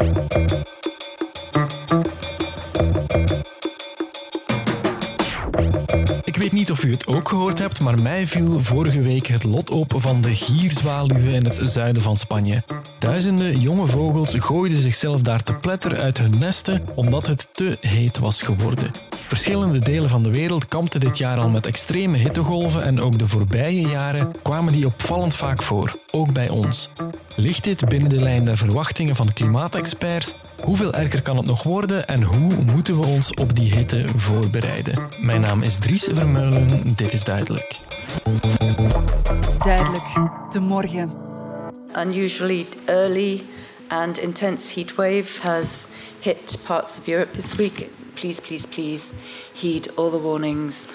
thank you of u het ook gehoord hebt, maar mij viel vorige week het lot op van de gierzwaluwen in het zuiden van Spanje. Duizenden jonge vogels gooiden zichzelf daar te pletter uit hun nesten omdat het te heet was geworden. Verschillende delen van de wereld kampten dit jaar al met extreme hittegolven en ook de voorbije jaren kwamen die opvallend vaak voor, ook bij ons. Ligt dit binnen de lijn der verwachtingen van klimaatexperts? Hoeveel erger kan het nog worden en hoe moeten we ons op die hitte voorbereiden? Mijn naam is Dries Vermeulen, dit is duidelijk. Duidelijk, de morgen. unusually early and intense heat wave has hit parts of Europe this week. Please, please, please heed all the warnings.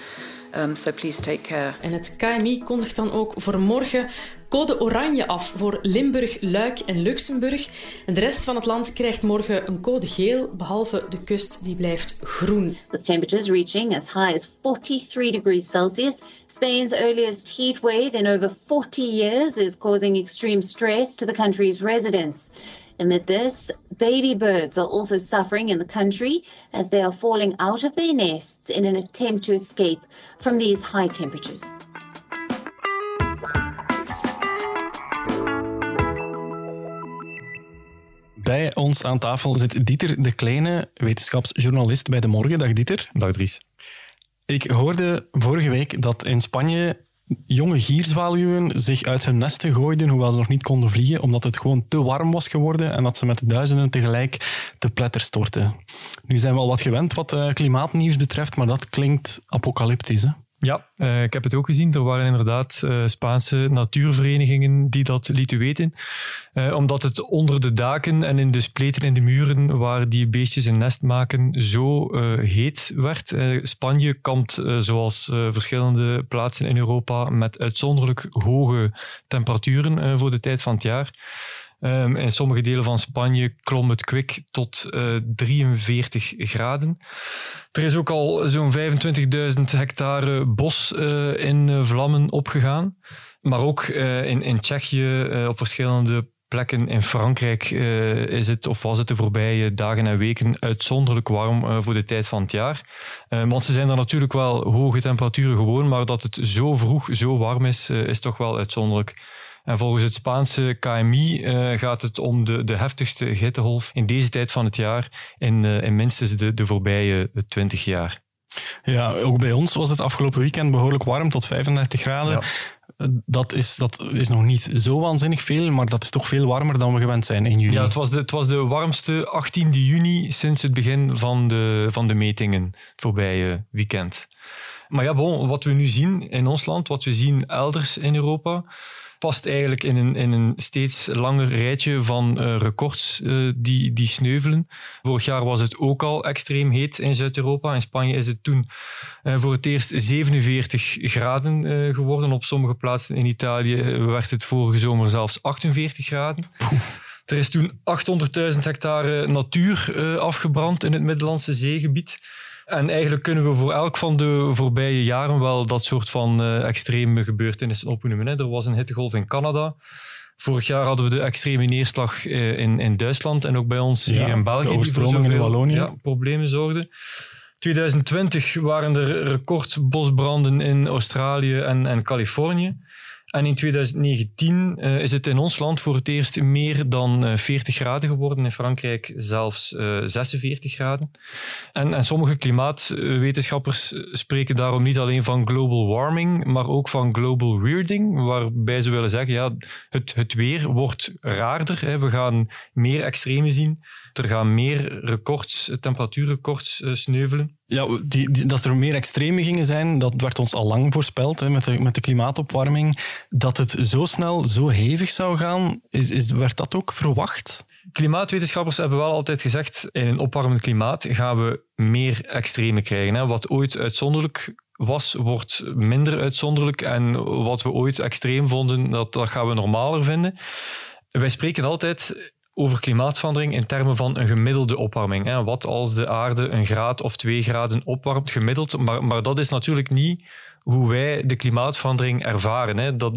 Um, so please take care. En het KMI kondigt dan ook voor morgen code oranje af voor Limburg, Luik en Luxemburg. En de rest van het land krijgt morgen een code geel, behalve de kust die blijft groen. with temperatures reaching as high as 43 degrees Celsius. Spain's earliest heat wave in over 40 years is causing extreme stress to the country's residents. Amid this, baby birds are also suffering in the country as they are falling out of their nests in an attempt to escape from these high temperatures. Bij ons aan tafel zit Dieter de Kleine, wetenschapsjournalist bij De Morgen. Dag Dieter. Dag Dries. Ik hoorde vorige week dat in Spanje jonge gierzwaluwen zich uit hun nesten gooiden, hoewel ze nog niet konden vliegen, omdat het gewoon te warm was geworden en dat ze met duizenden tegelijk te pletter stortten. Nu zijn we al wat gewend wat eh, klimaatnieuws betreft, maar dat klinkt apocalyptisch. Hè? Ja, eh, ik heb het ook gezien. Er waren inderdaad eh, Spaanse natuurverenigingen die dat lieten weten. Eh, omdat het onder de daken en in de spleten in de muren waar die beestjes een nest maken zo heet werd. Spanje kampt, zoals verschillende plaatsen in Europa, met uitzonderlijk hoge temperaturen voor de tijd van het jaar. Ehm, in sommige delen van Spanje klom het kwik tot eh, 43 graden. Er is ook al zo'n 25.000 hectare bos eh, in eh, vlammen opgegaan. Maar ook eh, in, in Tsjechië, eh, op verschillende plekken in Frankrijk, eh, is het of was het de voorbije dagen en weken uitzonderlijk warm eh, voor de tijd van het jaar. Eh, want ze zijn er natuurlijk wel hoge temperaturen gewoon, maar dat het zo vroeg zo warm is, eh, is toch wel uitzonderlijk. En volgens het Spaanse KMI eh, gaat het om de, de heftigste hittegolf in deze tijd van het jaar in, eh, in minstens de, de voorbije twintig jaar. Ja, ook bij ons was het afgelopen weekend behoorlijk warm, tot 35 graden. Ja. Eh, Dat, is, dat is nog niet zo waanzinnig veel, maar dat is toch veel warmer dan we gewend zijn in juni. Ja, het was de, het was de warmste 18 juni sinds het begin van de, van de metingen het voorbije weekend. Maar ja, bon, wat we nu zien in ons land, wat we zien elders in Europa, past eigenlijk in een, in een steeds langer rijtje van eh, records eh, die, die sneuvelen. Vorig jaar was het ook al extreem heet in Zuid-Europa. In Spanje is het toen eh, voor het eerst 47 graden geworden. Op sommige plaatsen in Italië werd het vorige zomer zelfs 48 graden. Er is toen 800.000 hectare natuur afgebrand in het Middellandse zeegebied. En eigenlijk kunnen we voor elk van de voorbije jaren wel dat soort van eh, extreme gebeurtenissen opnoemen. Hè. Er was een hittegolf in Canada. Vorig jaar hadden we de extreme neerslag eh, in, in Duitsland en ook bij ons Ja, hier in België. de overstromingen in Wallonië. Ja, problemen zorgden. 2020 waren er recordbosbranden in Australië en, en Californië. En in 2019 eh, is het in ons land voor het eerst meer dan eh, 40 graden geworden. In Frankrijk zelfs eh, 46 graden. En, en sommige klimaatwetenschappers spreken daarom niet alleen van global warming, maar ook van global weirding, waarbij ze willen zeggen, ja, het, het weer wordt raarder. Hè. We gaan meer extreme zien. Er gaan meer records, temperatuurrecords eh, sneuvelen. Ja, die, die- dat er meer extreme gingen zijn, dat werd ons al lang voorspeld hè, met, de, met de klimaatopwarming. Dat het zo snel, zo hevig zou gaan, is, is, werd dat ook verwacht? Klimaatwetenschappers hebben wel altijd gezegd, in een opwarmend klimaat gaan we meer extreme krijgen. Hè. Wat ooit uitzonderlijk was, wordt minder uitzonderlijk. En wat we ooit extreem vonden, dat, dat gaan we normaler vinden. Wij spreken altijd over klimaatverandering in termen van een gemiddelde opwarming. Hè. Wat als de aarde een graad of twee graden opwarmt, gemiddeld. Maar, maar dat is natuurlijk niet hoe wij de klimaatverandering ervaren. Hè. Dat,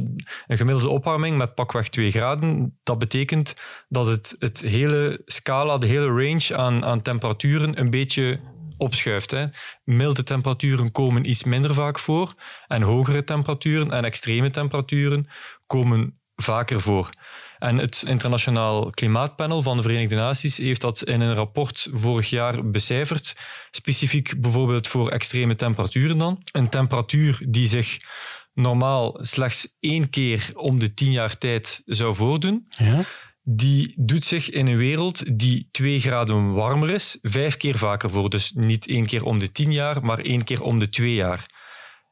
een gemiddelde opwarming met pakweg 2 graden, dat betekent dat het, het hele scala, de hele range aan, aan temperaturen een beetje opschuift. Hè. Milde temperaturen komen iets minder vaak voor en hogere temperaturen en extreme temperaturen komen vaker voor. En het Internationaal Klimaatpanel van de Verenigde Naties heeft dat in een rapport vorig jaar becijferd. Specifiek bijvoorbeeld voor extreme temperaturen dan. Een temperatuur die zich normaal slechts één keer om de tien jaar tijd zou voordoen. Ja. Die doet zich in een wereld die twee graden warmer is, vijf keer vaker voor. Dus niet één keer om de tien jaar, maar één keer om de twee jaar.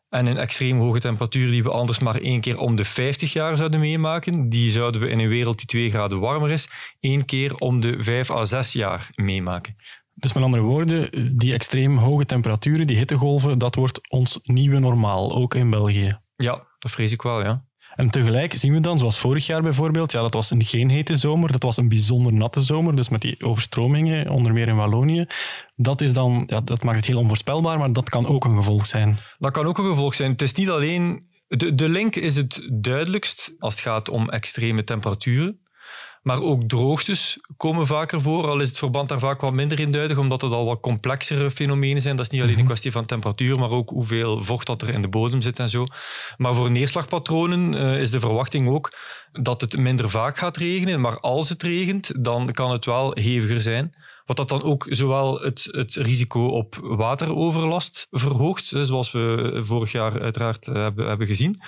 En een extreem hoge temperatuur die we anders maar één keer om de 50 jaar zouden meemaken, die zouden we in een wereld die 2 graden warmer is, één keer om de 5 à 6 jaar meemaken. Dus met andere woorden, die extreem hoge temperaturen, die hittegolven, dat wordt ons nieuwe normaal, ook in België. Ja, dat vrees ik wel, ja. En tegelijk zien we dan, zoals vorig jaar bijvoorbeeld, ja, dat was een geen hete zomer, dat was een bijzonder natte zomer, dus met die overstromingen, onder meer in Wallonië. Dat, is dan, ja, dat maakt het heel onvoorspelbaar, maar dat kan ook een gevolg zijn. Dat kan ook een gevolg zijn. Het is niet alleen... De, de link is het duidelijkst als het gaat om extreme temperaturen. Maar ook droogtes komen vaker voor, al is het verband daar vaak wat minder induidig, omdat het al wat complexere fenomenen zijn. Dat is niet alleen een mhm. kwestie van temperatuur, maar ook hoeveel vocht dat er in de bodem zit en zo. Maar voor neerslagpatronen uh, is de verwachting ook dat het minder vaak gaat regenen. Maar als het regent, dan kan het wel heviger zijn. Wat dat dan ook zowel het, het risico op wateroverlast verhoogt, zoals we vorig jaar uiteraard hebben, hebben gezien.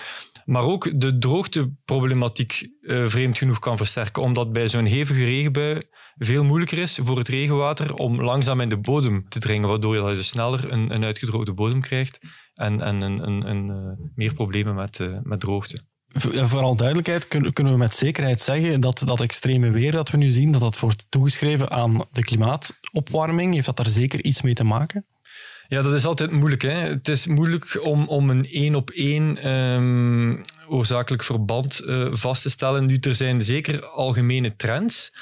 Maar ook de droogteproblematiek uh, vreemd genoeg kan versterken, omdat bij zo'n hevige regenbui veel moeilijker is voor het regenwater om langzaam in de bodem te dringen, waardoor je dus sneller een, een uitgedroogde bodem krijgt en, en een, een, een, uh, meer problemen met, uh, met droogte. Vooral duidelijkheid kunnen we met zekerheid zeggen dat dat extreme weer dat we nu zien, dat dat wordt toegeschreven aan de klimaatopwarming. Heeft dat daar zeker iets mee te maken? Ja, dat is altijd moeilijk. Hè? Het is moeilijk om, om een één op één um, oorzakelijk verband uh, vast te stellen. Nu, er zijn zeker algemene trends.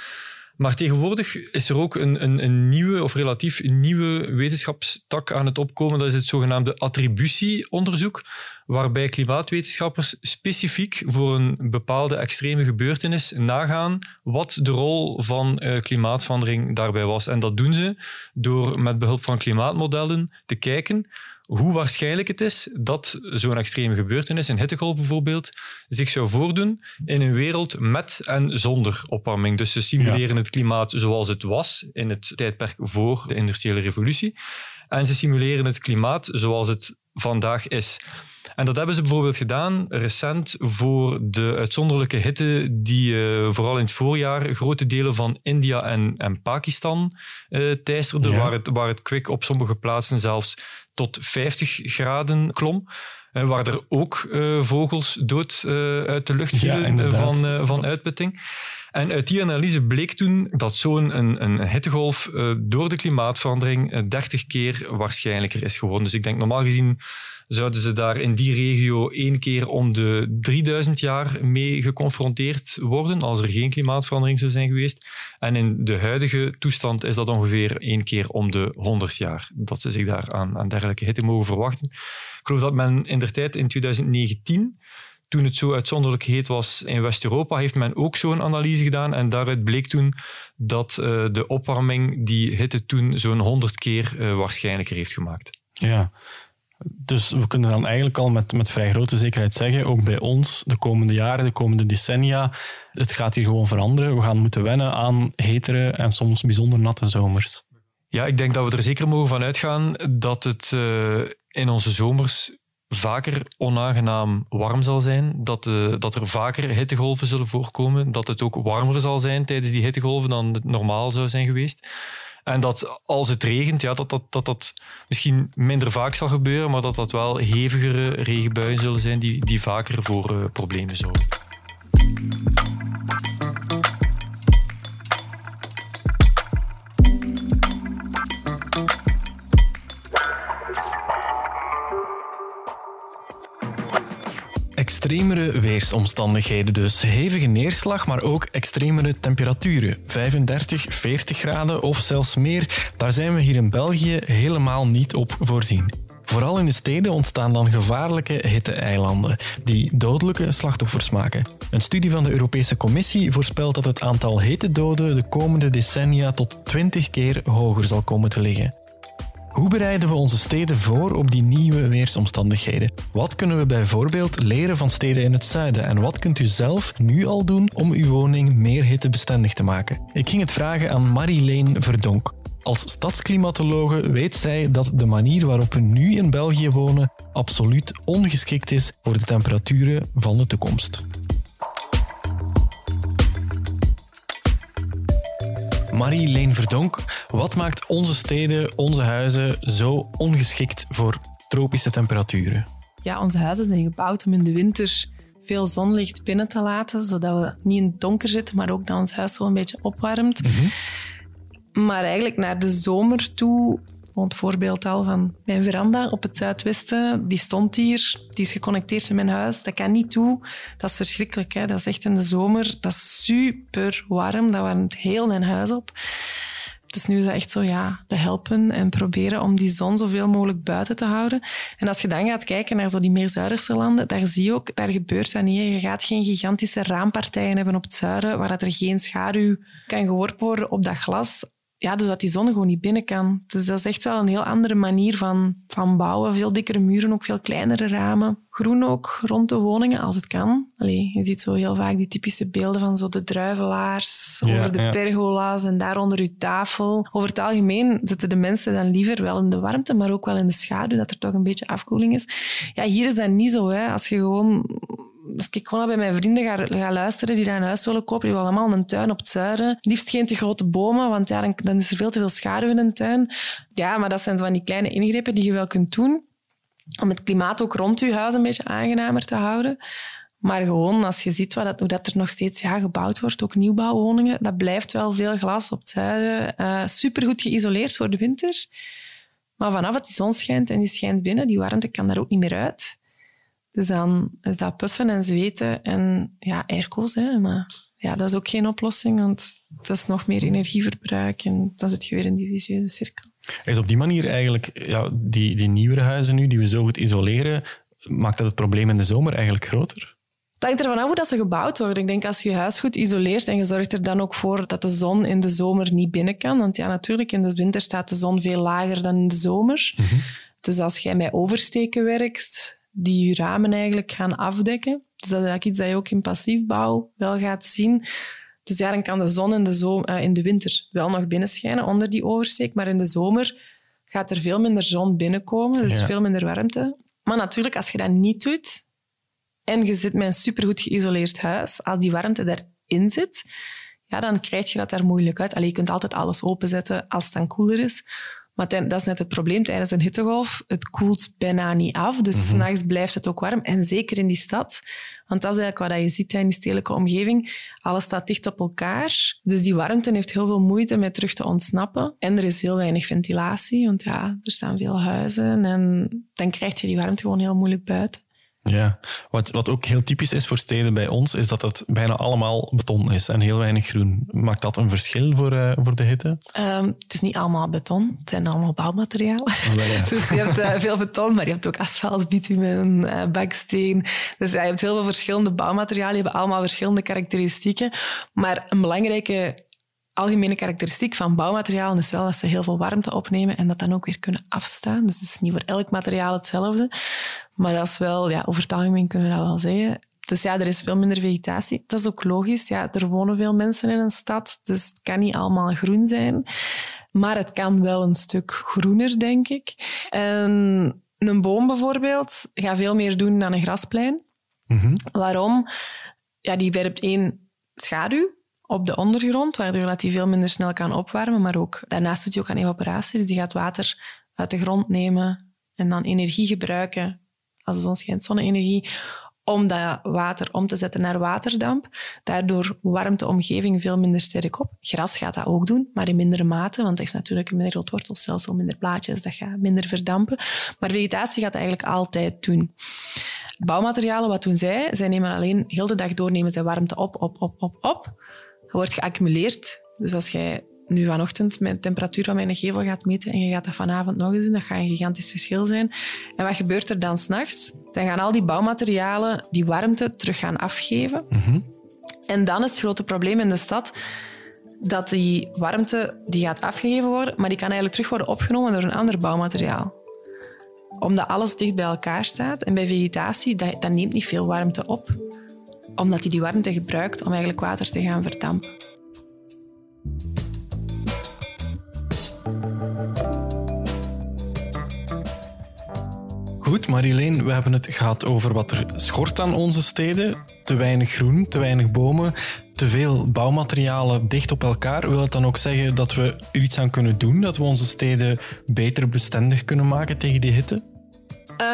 Maar tegenwoordig is er ook een, een, een, nieuwe of relatief nieuwe wetenschapstak aan het opkomen. Dat is het zogenaamde attributieonderzoek, waarbij klimaatwetenschappers specifiek voor een bepaalde extreme gebeurtenis nagaan wat de rol van uh, klimaatverandering daarbij was. En dat doen ze door met behulp van klimaatmodellen te kijken hoe waarschijnlijk het is dat zo'n extreme gebeurtenis, een hittegolf bijvoorbeeld, zich zou voordoen in een wereld met en zonder opwarming. Dus ze simuleren het klimaat zoals het was in het tijdperk voor de industriële revolutie. En ze simuleren het klimaat zoals het vandaag is. En dat hebben ze bijvoorbeeld gedaan recent voor de uitzonderlijke hitte die uh, vooral in het voorjaar grote delen van India en, en Pakistan uh, teisterde, waar, het, waar het kwik op sommige plaatsen zelfs tot 50 graden klom. Uh, waar er ook vogels dood uit de lucht vielen van, van uitputting. En uit die analyse bleek toen dat zo'n een, een hittegolf door de klimaatverandering 30 keer waarschijnlijker is geworden. Dus ik denk normaal gezien zouden ze daar in die regio één keer om de 3000 jaar mee geconfronteerd worden, als er geen klimaatverandering zou zijn geweest. En in de huidige toestand is dat ongeveer één keer om de 100 jaar, dat ze zich daar aan, aan dergelijke hitte mogen verwachten. Ik geloof dat men in der tijd in 2019 toen het zo uitzonderlijk heet was in West-Europa, heeft men ook zo'n analyse gedaan. En daaruit bleek toen dat uh, de opwarming die hitte toen zo'n 100 keer uh, waarschijnlijker heeft gemaakt. Ja, dus we kunnen dan eigenlijk al met, met vrij grote zekerheid zeggen, ook bij ons, de komende jaren, de komende decennia, het gaat hier gewoon veranderen. We gaan moeten wennen aan hetere en soms bijzonder natte zomers. Ja, ik denk dat we er zeker mogen van uitgaan dat het uh, in onze zomers vaker onaangenaam warm zal zijn, dat, uh, dat er vaker hittegolven zullen voorkomen, dat het ook warmer zal zijn tijdens die hittegolven dan het normaal zou zijn geweest. En dat als het regent, ja, dat, dat, dat dat misschien minder vaak zal gebeuren, maar dat dat wel hevigere regenbuien zullen zijn die, die vaker voor uh, problemen zorgen. Extremere weersomstandigheden dus. Hevige neerslag, maar ook extremere temperaturen. 35, 40 graden of zelfs meer. Daar zijn we hier in België helemaal niet op voorzien. Vooral in de steden ontstaan dan gevaarlijke hitteeilanden die dodelijke slachtoffers maken. Een studie van de Europese Commissie voorspelt dat het aantal hittedoden de komende decennia tot 20 keer hoger zal komen te liggen. Hoe bereiden we onze steden voor op die nieuwe weersomstandigheden? Wat kunnen we bijvoorbeeld leren van steden in het zuiden? En wat kunt u zelf nu al doen om uw woning meer hittebestendig te maken? Ik ging het vragen aan Marie-Leen Verdonk. Als stadsklimatologe weet zij dat de manier waarop we nu in België wonen absoluut ongeschikt is voor de temperaturen van de toekomst. Marie-Leen Verdonk, wat maakt onze steden, onze huizen zo ongeschikt voor tropische temperaturen? Ja, onze huizen zijn gebouwd om in de winter veel zonlicht binnen te laten, zodat we niet in het donker zitten, maar ook dat ons huis zo een beetje opwarmt. Maar eigenlijk naar de zomer toe, want voorbeeld al van mijn veranda op het zuidwesten, die stond hier, die is geconnecteerd met mijn huis. Dat kan niet toe. Dat is verschrikkelijk. Hè? Dat is echt in de zomer. Dat is super warm. Dat warmt heel mijn huis op. Dus nu is dat echt zo, ja, de helpen en proberen om die zon zoveel mogelijk buiten te houden. En als je dan gaat kijken naar zo die meer zuiderse landen, daar zie je ook, daar gebeurt dat niet. Je gaat geen gigantische raampartijen hebben op het zuiden, waar dat er geen schaduw kan geworpen worden op dat glas ja, dus dat die zon gewoon niet binnen kan. Dus dat is echt wel een heel andere manier van, van bouwen. Veel dikkere muren, ook veel kleinere ramen. Groen ook rond de woningen, als het kan. Allee, je ziet zo heel vaak die typische beelden van zo de druivelaars Ja, over de ja. pergola's en daaronder uw tafel. Over het algemeen zitten de mensen dan liever wel in de warmte, maar ook wel in de schaduw, dat er toch een beetje afkoeling is. Ja, hier is dat niet zo. Hè. Als je gewoon als ik gewoon bij mijn vrienden ga, luisteren die daar een huis willen kopen, die willen allemaal een tuin op het zuiden. Liefst geen te grote bomen, want ja, dan, is er veel te veel schaduw in een tuin. Ja, maar dat zijn zo van die kleine ingrepen die je wel kunt doen om het klimaat ook rond je huis een beetje aangenamer te houden. Maar gewoon, als je ziet wat dat, hoe dat er nog steeds ja, gebouwd wordt, ook nieuwbouwwoningen, dat blijft wel veel glas op het zuiden. Eh supergoed geïsoleerd voor de winter. Maar vanaf het die zon schijnt en die schijnt binnen, die warmte kan daar ook niet meer uit. Dus dan is dat puffen en zweten en ja, airco's. Hè. Maar ja, dat is ook geen oplossing, want dat is nog meer energieverbruik en dan zit je weer in die vicieuze cirkel. Is op die manier eigenlijk ja, die, die nieuwere huizen nu, die we zo goed isoleren, maakt dat het probleem in de zomer eigenlijk groter? Het hangt ervan af hoe dat ze gebouwd worden. Ik denk als je je huis goed isoleert en je zorgt er dan ook voor dat de zon in de zomer niet binnen kan. Want ja, natuurlijk, in de winter staat de zon veel lager dan in de zomer. Dus als jij met oversteken werkt, die je ramen eigenlijk gaan afdekken. Dus dat is eigenlijk iets dat je ook in passiefbouw wel gaat zien. Dus ja, dan kan de zon in de, zo- eh, in de winter wel nog binnenschijnen onder die oversteek. Maar in de zomer gaat er veel minder zon binnenkomen. Dus Ja. veel minder warmte. Maar natuurlijk, als je dat niet doet, en je zit met een supergoed geïsoleerd huis, als die warmte daarin zit, ja, dan krijg je dat daar moeilijk uit. Allee, je kunt altijd alles openzetten als het dan koeler is. Maar ten- dat is net het probleem tijdens een hittegolf. Het koelt bijna niet af, dus Mhm. s s'nachts blijft het ook warm. En zeker in die stad. Want dat is eigenlijk wat je ziet in die stedelijke omgeving. Alles staat dicht op elkaar. Dus die warmte heeft heel veel moeite met terug te ontsnappen. En er is heel weinig ventilatie, want ja, er staan veel huizen. En dan krijg je die warmte gewoon heel moeilijk buiten. Ja, wat, wat ook heel typisch is voor steden bij ons, is dat het bijna allemaal beton is en heel weinig groen. Maakt dat een verschil voor, eh, voor de hitte? Ehm, het is niet allemaal beton, het zijn allemaal bouwmaterialen. ja. dus je hebt eh, veel beton, maar je hebt ook asfalt, bitumen, eh, baksteen. Dus ja, je hebt heel veel verschillende bouwmaterialen, die hebben allemaal verschillende karakteristieken. Maar een belangrijke algemene karakteristiek van bouwmaterialen is wel dat ze heel veel warmte opnemen en dat dan ook weer kunnen afstaan. Dus het is niet voor elk materiaal hetzelfde. Maar dat is wel, ja, over het algemeen kunnen we dat wel zeggen. Dus ja, er is veel minder vegetatie. Dat is ook logisch. Ja, er wonen veel mensen in een stad, dus het kan niet allemaal groen zijn. Maar het kan wel een stuk groener, denk ik. En een boom bijvoorbeeld gaat veel meer doen dan een grasplein. Waarom? Ja, die werpt één schaduw op de ondergrond, waardoor dat die veel minder snel kan opwarmen. Maar ook, daarnaast doet hij ook aan evaporatie. Dus die gaat water uit de grond nemen en dan energie gebruiken, als de zon schijnt, zonne-energie, om dat water om te zetten naar waterdamp. Daardoor warmt de omgeving veel minder sterk op. Gras gaat dat ook doen, maar in mindere mate, want het heeft natuurlijk een minder groot wortelstelsel, minder blaadjes, dat gaat minder verdampen. Maar vegetatie gaat dat eigenlijk altijd doen. Bouwmaterialen, wat doen zij? Zij nemen alleen heel de dag door, nemen zij warmte op, op, op, op, op. Wordt geaccumuleerd. Dus als jij nu vanochtend de temperatuur van mijn gevel gaat meten en je gaat dat vanavond nog eens doen, dat gaat een gigantisch verschil zijn. En wat gebeurt er dan s'nachts? Dan gaan al die bouwmaterialen die warmte terug gaan afgeven. En dan is het grote probleem in de stad dat die warmte die gaat afgegeven worden, maar die kan eigenlijk terug worden opgenomen door een ander bouwmateriaal. Omdat alles dicht bij elkaar staat en bij vegetatie, dat, dat neemt niet veel warmte op. Omdat hij die warmte gebruikt om eigenlijk water te gaan verdampen. Goed, Marilene, we hebben het gehad over wat er schort aan onze steden. Te weinig groen, te weinig bomen, te veel bouwmaterialen dicht op elkaar. Wil het dan ook zeggen dat we er iets aan kunnen doen? Dat we onze steden beter bestendig kunnen maken tegen die hitte?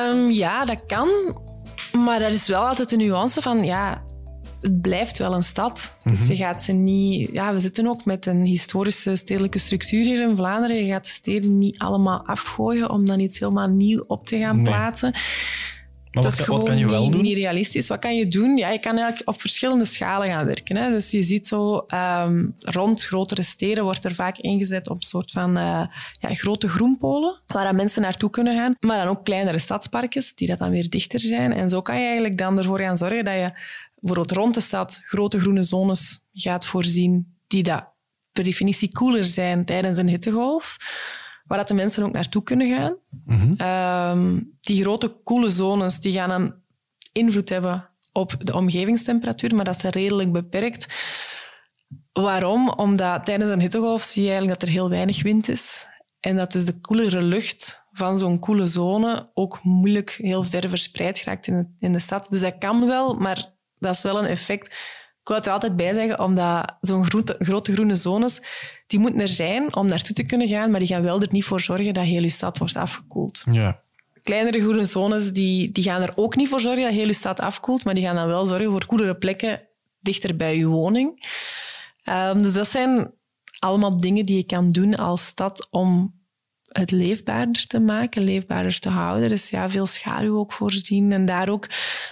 Um, ja, dat kan. Maar er is wel altijd een nuance van, ja, het blijft wel een stad. Dus je gaat ze niet... Ja, we zitten ook met een historische stedelijke structuur hier in Vlaanderen. Je gaat de steden niet allemaal afgooien om dan iets helemaal nieuw op te gaan Nee. plaatsen. Maar dat wat, is wat gewoon kan je wel niet, doen? niet realistisch. Wat kan je doen? Ja, je kan eigenlijk op verschillende schalen gaan werken. Hè. Dus je ziet zo ehm, rond grotere steden wordt er vaak ingezet op een soort van eh, ja, grote groenpolen, waar mensen naartoe kunnen gaan. Maar dan ook kleinere stadsparkjes, die dat dan weer dichter zijn. En zo kan je eigenlijk dan ervoor gaan zorgen dat je bijvoorbeeld rond de stad grote groene zones gaat voorzien, die dat per definitie koeler zijn tijdens een hittegolf. Waar dat de mensen ook naartoe kunnen gaan. Ehm, die grote koele zones die gaan een invloed hebben op de omgevingstemperatuur, maar dat is redelijk beperkt. Waarom? Omdat tijdens een hittegolf zie je eigenlijk dat er heel weinig wind is. En dat dus de koelere lucht van zo'n koele zone ook moeilijk heel ver verspreid raakt in, in de stad. Dus dat kan wel, maar dat is wel een effect. Ik wil het er altijd bij zeggen, omdat zo'n grote, grote groene zones, die moeten er zijn om naartoe te kunnen gaan, maar die gaan wel er niet voor zorgen dat heel je stad wordt afgekoeld Ja. kleinere groene zones die, die gaan er ook niet voor zorgen dat heel je stad afkoelt, maar die gaan dan wel zorgen voor koelere plekken dichter bij je woning. Ehm, dus dat zijn allemaal dingen die je kan doen als stad om het leefbaarder te maken, leefbaarder te houden. Dus ja, veel schaduw ook voorzien en daar ook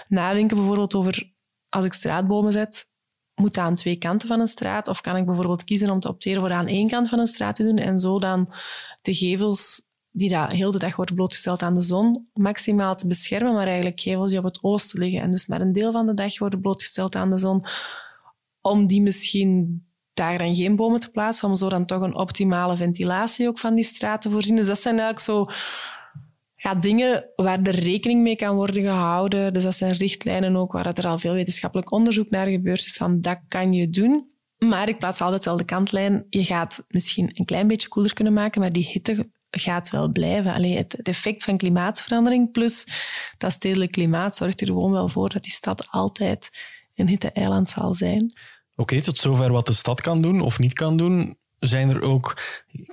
nadenken bijvoorbeeld over als ik straatbomen zet, moet dat aan twee kanten van een straat? Of kan ik bijvoorbeeld kiezen om te opteren voor aan één kant van een straat te doen en zo dan de gevels die dat heel de dag worden blootgesteld aan de zon, maximaal te beschermen, maar eigenlijk gevels die op het oosten liggen en dus maar een deel van de dag worden blootgesteld aan de zon, om die misschien daar dan geen bomen te plaatsen, om zo dan toch een optimale ventilatie ook van die straat te voorzien. Dus dat zijn eigenlijk zo ja, dingen waar er rekening mee kan worden gehouden. Dus dat zijn richtlijnen ook waar er al veel wetenschappelijk onderzoek naar gebeurd is, van dat kan je doen. Maar ik plaats altijd wel de kantlijn. Je gaat misschien een klein beetje koeler kunnen maken, maar die hitte gaat wel blijven. Allee, het, het effect van klimaatverandering plus dat stedelijk klimaat zorgt er gewoon wel voor dat die stad altijd een hitte-eiland zal zijn. Oké, tot zover wat de stad kan doen of niet kan doen. Zijn er ook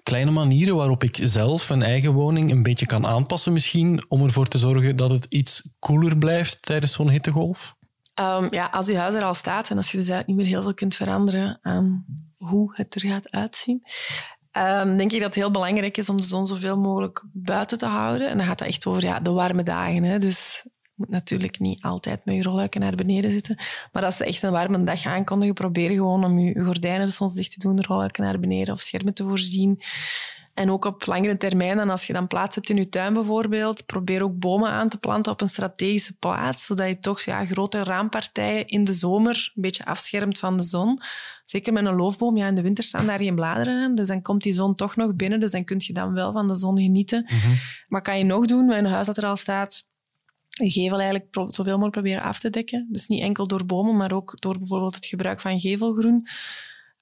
kleine manieren waarop ik zelf mijn eigen woning een beetje kan aanpassen misschien, om ervoor te zorgen dat het iets koeler blijft tijdens zo'n hittegolf? Um, ja, als je huis er al staat en als je dus eigenlijk niet meer heel veel kunt veranderen aan hoe het er gaat uitzien, um, denk ik dat het heel belangrijk is om de zon zoveel mogelijk buiten te houden. En dan gaat het echt over ja, de warme dagen. Hè. Dus moet natuurlijk niet altijd met je rolluiken naar beneden zitten. Maar als ze echt een warme dag aankondigen, probeer gewoon om je, je gordijnen soms dicht te doen, de rolluiken naar beneden of schermen te voorzien. En ook op langere termijn, en als je dan plaats hebt in je tuin bijvoorbeeld, probeer ook bomen aan te planten op een strategische plaats, zodat je toch ja, grote raampartijen in de zomer een beetje afschermt van de zon. Zeker met een loofboom, ja, in de winter staan daar geen bladeren aan, dus dan komt die zon toch nog binnen, dus dan kun je dan wel van de zon genieten. Mm-hmm. Wat kan je nog doen met een huis dat er al staat? Je gevel eigenlijk zoveel mogelijk proberen af te dekken. Dus niet enkel door bomen, maar ook door bijvoorbeeld het gebruik van gevelgroen.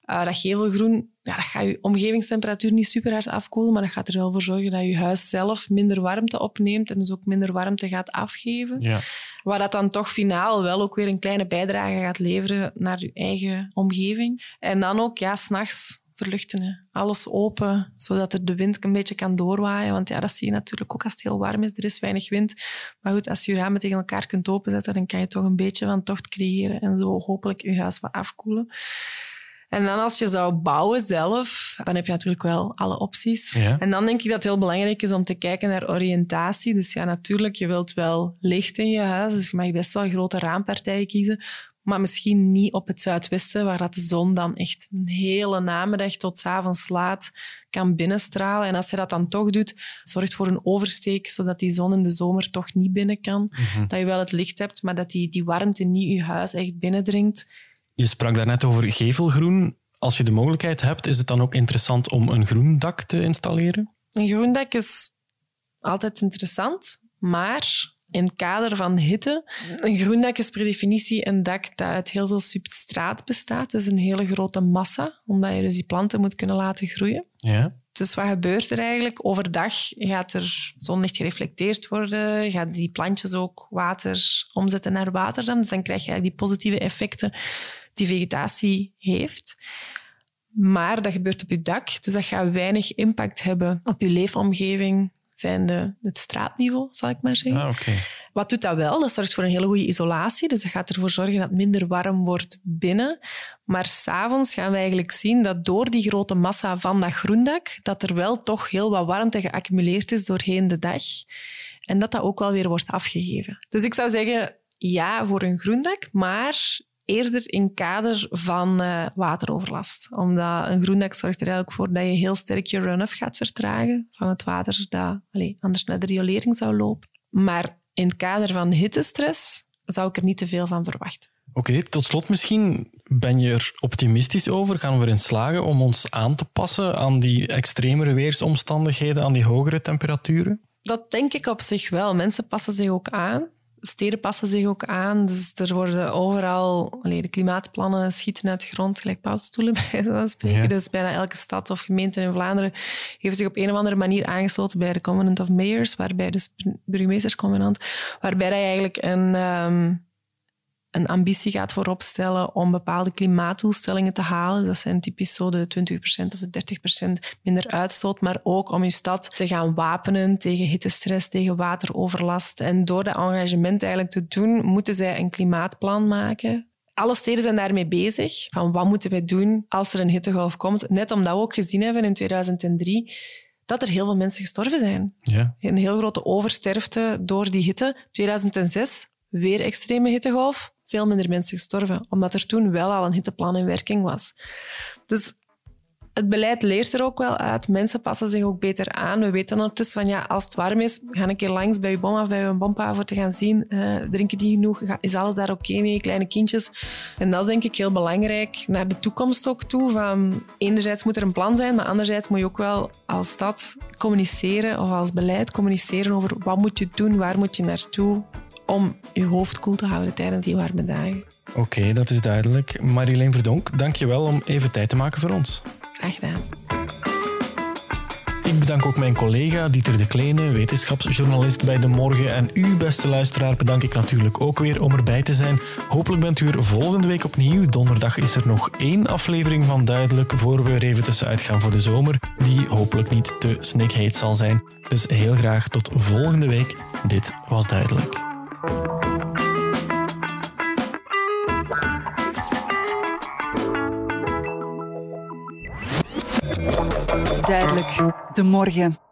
Uh, dat gevelgroen, ja, dat gaat je omgevingstemperatuur niet super hard afkoelen, maar dat gaat er wel voor zorgen dat je huis zelf minder warmte opneemt en dus ook minder warmte gaat afgeven. Ja. Waar dat dan toch finaal wel ook weer een kleine bijdrage gaat leveren naar je eigen omgeving. En dan ook, ja, s'nachts verluchten. Hè. Alles open, zodat er de wind een beetje kan doorwaaien. Want ja, dat zie je natuurlijk ook als het heel warm is. Er is weinig wind. Maar goed, als je je ramen tegen elkaar kunt openzetten, dan kan je toch een beetje van tocht creëren en zo hopelijk je huis wat afkoelen. En dan als je zou bouwen zelf, dan heb je natuurlijk wel alle opties. Ja. En dan denk ik dat het heel belangrijk is om te kijken naar oriëntatie. Dus ja, natuurlijk, je wilt wel licht in je huis, dus je mag best wel grote raampartijen kiezen. Maar misschien niet op het zuidwesten, waar dat de zon dan echt een hele namiddag tot avonds laat kan binnenstralen. En als je dat dan toch doet, zorgt voor een oversteek, zodat die zon in de zomer toch niet binnen kan. Dat je wel het licht hebt, maar dat die, die warmte niet je huis echt binnendringt. Je sprak daarnet over gevelgroen. Als je de mogelijkheid hebt, is het dan ook interessant om een groen dak te installeren? Een groen dak is altijd interessant, maar in het kader van hitte. Een groen dak is per definitie een dak dat uit heel veel substraat bestaat, dus een hele grote massa, omdat je dus die planten moet kunnen laten groeien. Ja. Dus wat gebeurt er eigenlijk? Overdag gaat er zonlicht gereflecteerd worden, gaat die plantjes ook water omzetten naar waterdam. Dus dan krijg je eigenlijk die positieve effecten die vegetatie heeft. Maar dat gebeurt op je dak, dus dat gaat weinig impact hebben op je leefomgeving, zijnde het straatniveau, zal ik maar zeggen. Ah. Wat doet dat wel? Dat zorgt voor een hele goede isolatie. Dus dat gaat ervoor zorgen dat het minder warm wordt binnen. Maar s'avonds gaan we eigenlijk zien dat door die grote massa van dat groendak, dat er wel toch heel wat warmte geaccumuleerd is doorheen de dag. En dat dat ook wel weer wordt afgegeven. Dus ik zou zeggen, ja voor een groendak, maar eerder in kader van eh, wateroverlast. Omdat een groendak zorgt er eigenlijk voor dat je heel sterk je run-off gaat vertragen van het water dat allee, anders naar de riolering zou lopen. Maar in het kader van hittestress zou ik er niet te veel van verwachten. Oké, tot slot misschien. Ben je er optimistisch over? Gaan we erin slagen om ons aan te passen aan die extremere weersomstandigheden, aan die hogere temperaturen? Dat denk ik op zich wel. Mensen passen zich ook aan. Steden passen zich ook aan. Dus er worden overal... Allee, de klimaatplannen schieten uit de grond, gelijk paddenstoelen bij van spreken. Ja. Dus bijna elke stad of gemeente in Vlaanderen heeft zich op een of andere manier aangesloten bij de Covenant of Mayors, waarbij dus burgemeestersconvenant, waarbij hij eigenlijk een... ehm, een ambitie gaat voorop stellen om bepaalde klimaatdoelstellingen te halen. Dat zijn typisch zo de 20% of de 30% minder uitstoot, maar ook om je stad te gaan wapenen tegen hittestress, tegen wateroverlast. En door dat engagement eigenlijk te doen, moeten zij een klimaatplan maken. Alle steden zijn daarmee bezig. Van wat moeten wij doen als er een hittegolf komt? Net omdat we ook gezien hebben in 2003 dat er heel veel mensen gestorven zijn. Ja. Een heel grote oversterfte door die hitte. 2006, weer extreme hittegolf. Veel minder mensen gestorven, omdat er toen wel al een hitteplan in werking was. Dus het beleid leert er ook wel uit. Mensen passen zich ook beter aan. We weten ondertussen van ja, als het warm is, ga een keer langs bij je bomma of bij bompa voor te gaan zien. eh, drinken die genoeg? Is alles daar oké mee? Kleine kindjes. En dat is denk ik heel belangrijk naar de toekomst ook toe. Van, enerzijds moet er een plan zijn, maar anderzijds moet je ook wel als stad communiceren of als beleid communiceren over wat moet je doen, waar moet je naartoe om je hoofd koel te houden tijdens die warme dagen. Oké, dat is duidelijk. Marilene Verdonk, dank je wel om even tijd te maken voor ons. Graag gedaan. Ik bedank ook mijn collega Dieter de Kleene, wetenschapsjournalist bij De Morgen. En u, beste luisteraar, bedank ik natuurlijk ook weer om erbij te zijn. Hopelijk bent u er volgende week opnieuw. Donderdag is er nog één aflevering van Duidelijk, voor we er even tussenuit gaan voor de zomer, die hopelijk niet te snikheet zal zijn. Dus heel graag tot volgende week. Dit was Duidelijk. Duidelijk. De morgen.